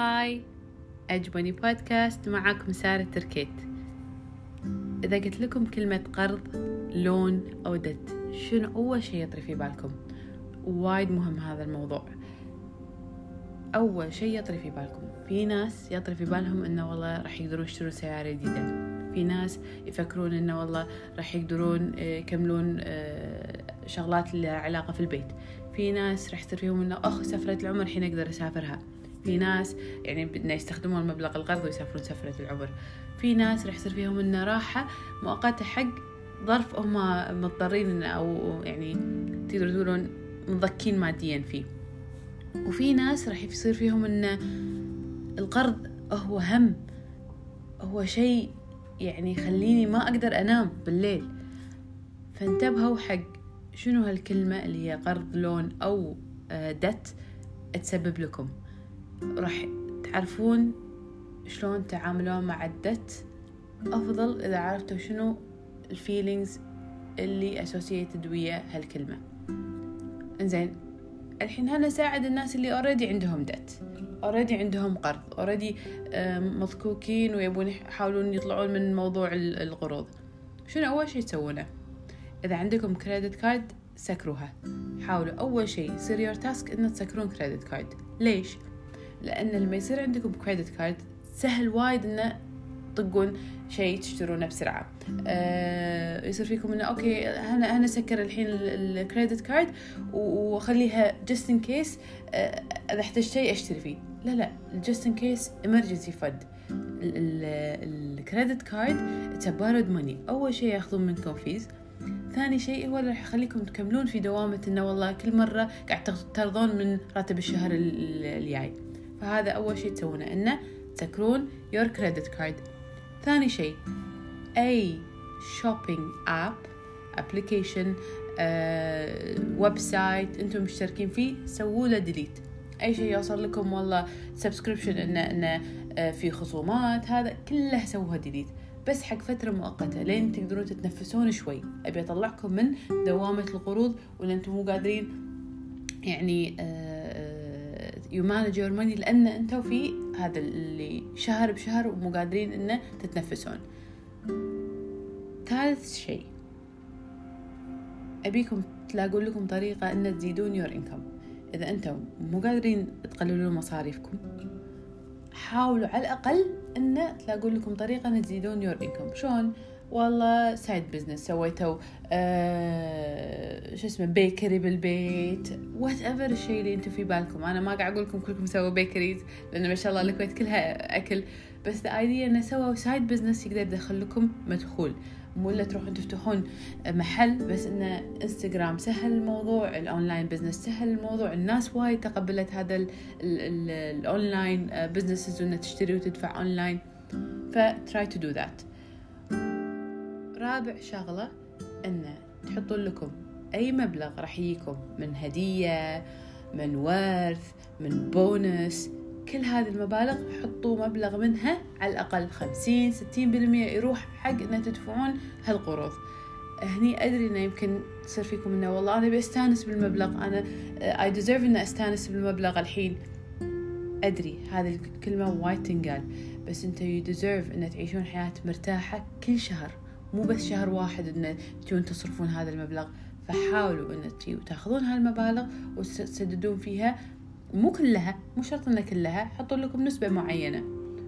هاي أجبني بودكاست معاكم سارة تركيت. إذا قلت لكم كلمة قرض لون أو دت شنو أول شي يطري في بالكم؟ وايد مهم هذا الموضوع. أول شي يطري في بالكم في ناس يطري في بالهم إنه والله راح يقدرون يشترون سيارة جديدة. في ناس يفكرون إنه والله راح يقدرون آه، يكملون آه، شغلات لها علاقة في البيت. في ناس راح يصير فيهم إنه أخ سفرة العمر الحين أقدر أسافرها. في ناس يعني بدنا يستخدمون مبلغ القرض ويسافرون سفرة العمر في ناس راح يصير فيهم إنه راحة مؤقتة حق ظرف هم مضطرين أو يعني تقدروا تقولون مضكين ماديا فيه. وفي ناس راح يصير فيهم إن القرض هو هم هو شيء يعني يخليني ما أقدر أنام بالليل. فانتبهوا حق شنو هالكلمة اللي هي قرض loan أو debt تسبب لكم. راح تعرفون شلون تعاملون مع الدت. أفضل إذا عرفتوا شنو ال feelings اللي associated ويا هالكلمة. إنزين الحين هنا ساعد الناس اللي already عندهم debt؟ already عندهم قرض already مضكوكين ويبون يحاولون يطلعون من موضوع القروض شنو أول شي تسوونه؟ إذا عندكم credit card سكروها. حاولوا أول شي يصير your task ان تسكرون credit card ليش؟ لأن لما يصير عندكم credit card سهل وايد إنه تطقون شيء تشترونه بسرعة. آه يصير فيكم إنه okay أنا أنا سكر الحين ال credit card وأخليها just in case إذا احتجت شيء أشتري فيه. لا لا just in case emergency fund ال credit card it's borrowed money أول شيء ياخذون منكم fees ثاني شيء هو اللي راح يخليكم تكملون في دوامة إنه والله كل مرة قاعد تقرضون من راتب الشهر الجاي. فهذا أول شيء تسوونه إنه تسكرون your credit card ثاني شيء أي shopping app application website أنتم مشتركين فيه سووا له delete أي شيء يوصل لكم والله subscription إنه إنه uh, في خصومات هذا كله سووها delete بس حق فترة مؤقتة لين تقدرون تتنفسون شوي. أبي أطلعكم من دوامة القروض ولا أنتم مو قادرين يعني you manage your money لأن أنتم في هذا اللي شهر بشهر ومو قادرين إنه تتنفسون. ثالث شيء. أبيكم تلاقون لكم طريقة إن تزيدون your income إذا أنتم مو قادرين تقللون مصاريفكم حاولوا على الأقل إن تلاقون لكم طريقة إن تزيدون your income شلون؟ والله side business سويتوا آه شو اسمه bakery بالبيت. whatever الشيء اللي أنتم في بالكم. أنا ما قاعد أقول لكم كلكم سووا bakeries لأن ما شاء الله الكويت كلها أكل. بس the idea إنه سووا side business يقدر يدخل لكم مدخول. مو إلا تروحون تفتحون محل بس إنه انستغرام سهل الموضوع ال online business سهل الموضوع. الناس وايد تقبلت هذا ال online businesses انه تشتري وتدفع اونلاين ف try to do that رابع شغلة أن تحطون لكم أي مبلغ راح يجيكم من هدية من ورث من بونس كل هذه المبالغ حطوا مبلغ منها على الأقل خمسين ستين بالمية يروح حق أن تدفعون هالقروض. هني أدري أنه يمكن تصير فيكم أنه والله أنا بستانس بالمبلغ أنا I deserve أن أستانس بالمبلغ الحين. أدري هذه الكلمة وايد تنقال بس أنت you deserve أن تعيشون حياة مرتاحة كل شهر. مو بس شهر واحد إن تجون تصرفون هذا المبلغ فحاولوا إن تجيوا تاخذون هالمبالغ وتسددون فيها. مو كلها مو شرط انها كلها حطوا لكم نسبة معينة.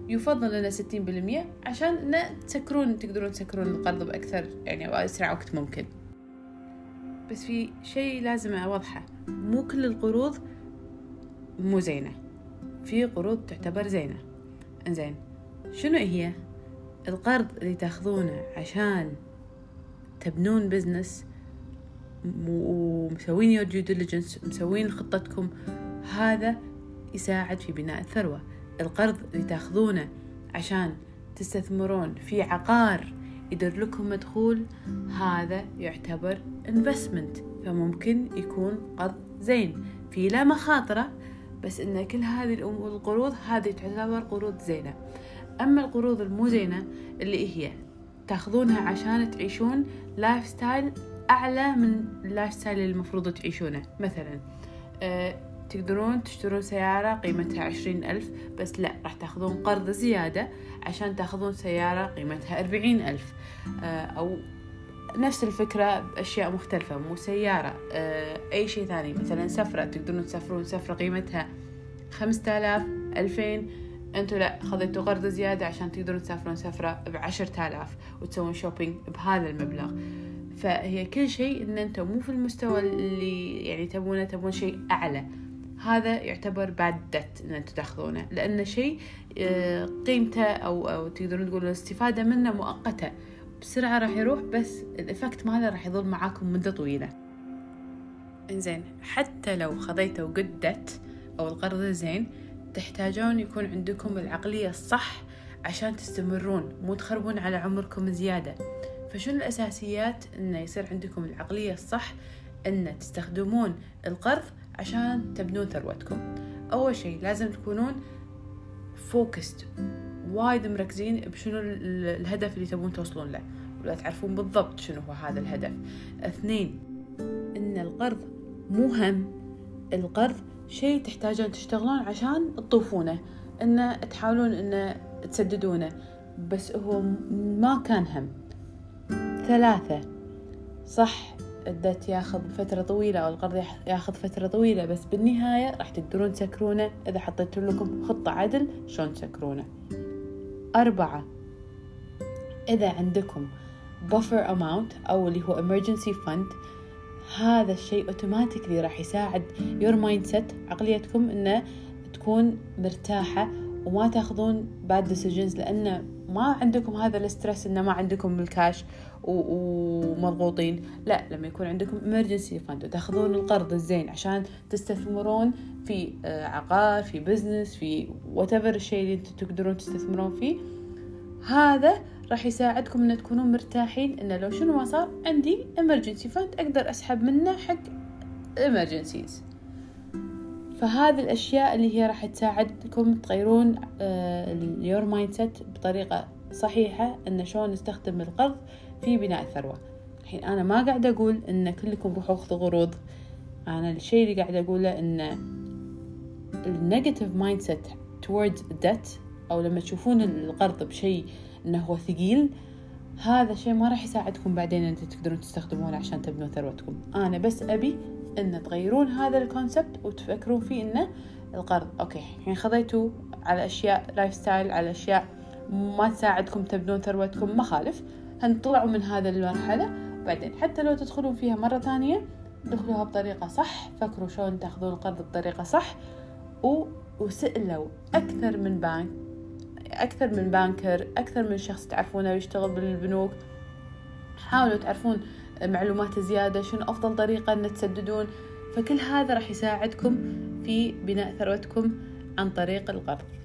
يفضل ستين بالمية عشان ان تسكرون تقدرون تسكرون القرض بأكثر يعني بأسرع وقت ممكن. بس في شيء لازم أوضحه مو كل القروض مو زينة. في قروض تعتبر زينة. إنزين شنو هي؟ القرض اللي تاخذونه عشان تبنون business ومسوين your due diligence مسوين خطتكم هذا يساعد في بناء الثروة. القرض اللي تاخذونه عشان تستثمرون في عقار يدر لكم مدخول هذا يعتبر investment فممكن يكون قرض زين. في لا مخاطرة بس إن كل هذه القروض هذه تعتبر قروض زينة. أما القروض المو زينة اللي هي تاخذونها عشان تعيشون lifestyle أعلى من ال lifestyle اللي المفروض تعيشونه. مثلا أه تقدرون تشترون سيارة قيمتها عشرين ألف بس لا راح تاخذون قرض زيادة عشان تاخذون سيارة قيمتها أربعين ألف. أو نفس الفكرة بأشياء مختلفة مو سيارة. أي شيء ثاني مثلا سفرة تقدرون تسافرون سفرة قيمتها خمسة آلاف ألفين. أنتوا لا خذيتوا قرض زيادة عشان تقدرون تسافرون سفرة بعشرة آلاف وتسوون shopping بهذا المبلغ. فهي كل شيء إن أنتم مو في المستوى اللي يعني تبونه تبون شيء أعلى. هذا يعتبر bad debt إن أنتم تاخذونه لأن شيء آه، قيمته أو أو تقدرون تقولوا الاستفاده منه مؤقتة. بسرعة راح يروح بس ال effect ماله راح يظل معاكم مدة طويلة. إنزين حتى لو خذيته وقدت أو القرض زين تحتاجون يكون عندكم العقلية الصح عشان تستمرون مو تخربون على عمركم زيادة. فشنو الأساسيات؟ إنه يصير عندكم العقلية الصح إن تستخدمون القرض عشان تبنون ثروتكم. أول شيء لازم تكونون فوكست وايد مركزين بشنو الهدف اللي تبون توصلون له ولا تعرفون بالضبط شنو هو هذا الهدف. اثنين إن القرض مو هم. القرض شيء تحتاجون تشتغلون عشان تطوفونه إنه تحاولون إنه تسددونه. بس هو ما كان هم. ثلاثة صح الدت ياخذ فترة طويلة أو القرض ياخذ فترة طويلة بس بالنهاية راح تقدرون تسكرونه. إذا حطيتوا لكم خطة عدل شلون تسكرونه. أربعة إذا عندكم buffer amount أو اللي هو emergency fund هذا الشيء automatically راح يساعد your mindset عقليتكم إنه تكون مرتاحة وما تاخذون bad decisions لأن ما عندكم هذا ال stress إنه ما عندكم الكاش ومضغوطين. لا لما يكون عندكم emergency fund وتاخذون القرض الزين عشان تستثمرون في آه، عقار في business في whatever الشيء اللي أنتم تقدرون تستثمرون فيه هذا راح يساعدكم إن تكونون مرتاحين إن لو شنو ما صار عندي emergency fund أقدر أسحب منه حق emergencies. فهذه الأشياء اللي هي راح تساعدكم تغيرون ال your mindset بطريقة صحيحة إن شلون نستخدم القرض في بناء الثروة. الحين أنا ما قاعدة أقول إن كلكم روحوا خذوا قروض أنا الشيء اللي قاعدة أقوله إن ال negative mindset towards debt أو لما تشوفون القرض بشيء إنه هو ثقيل هذا الشيء ما راح يساعدكم بعدين أنت تقدرون تستخدمونه عشان تبنون ثروتكم. أنا بس أبي إن تغيرون هذا ال concept وتفكرون فيه إنه القرض okay الحين خذيتوا على أشياء lifestyle على أشياء ما تساعدكم تبنون ثروتكم ما خالف. هنطلعوا من هذا المرحلة. وبعدين حتى لو تدخلون فيها مرة ثانية دخلوها بطريقة صح فكروا شلون تاخذون القرض بطريقة صح و... وسألوا أكثر من بنك أكثر من بانكر أكثر من شخص تعرفونه يشتغل بالبنوك. حاولوا تعرفون معلومات زيادة شنو أفضل طريقة أن تسددون. فكل هذا راح يساعدكم في بناء ثروتكم عن طريق القرض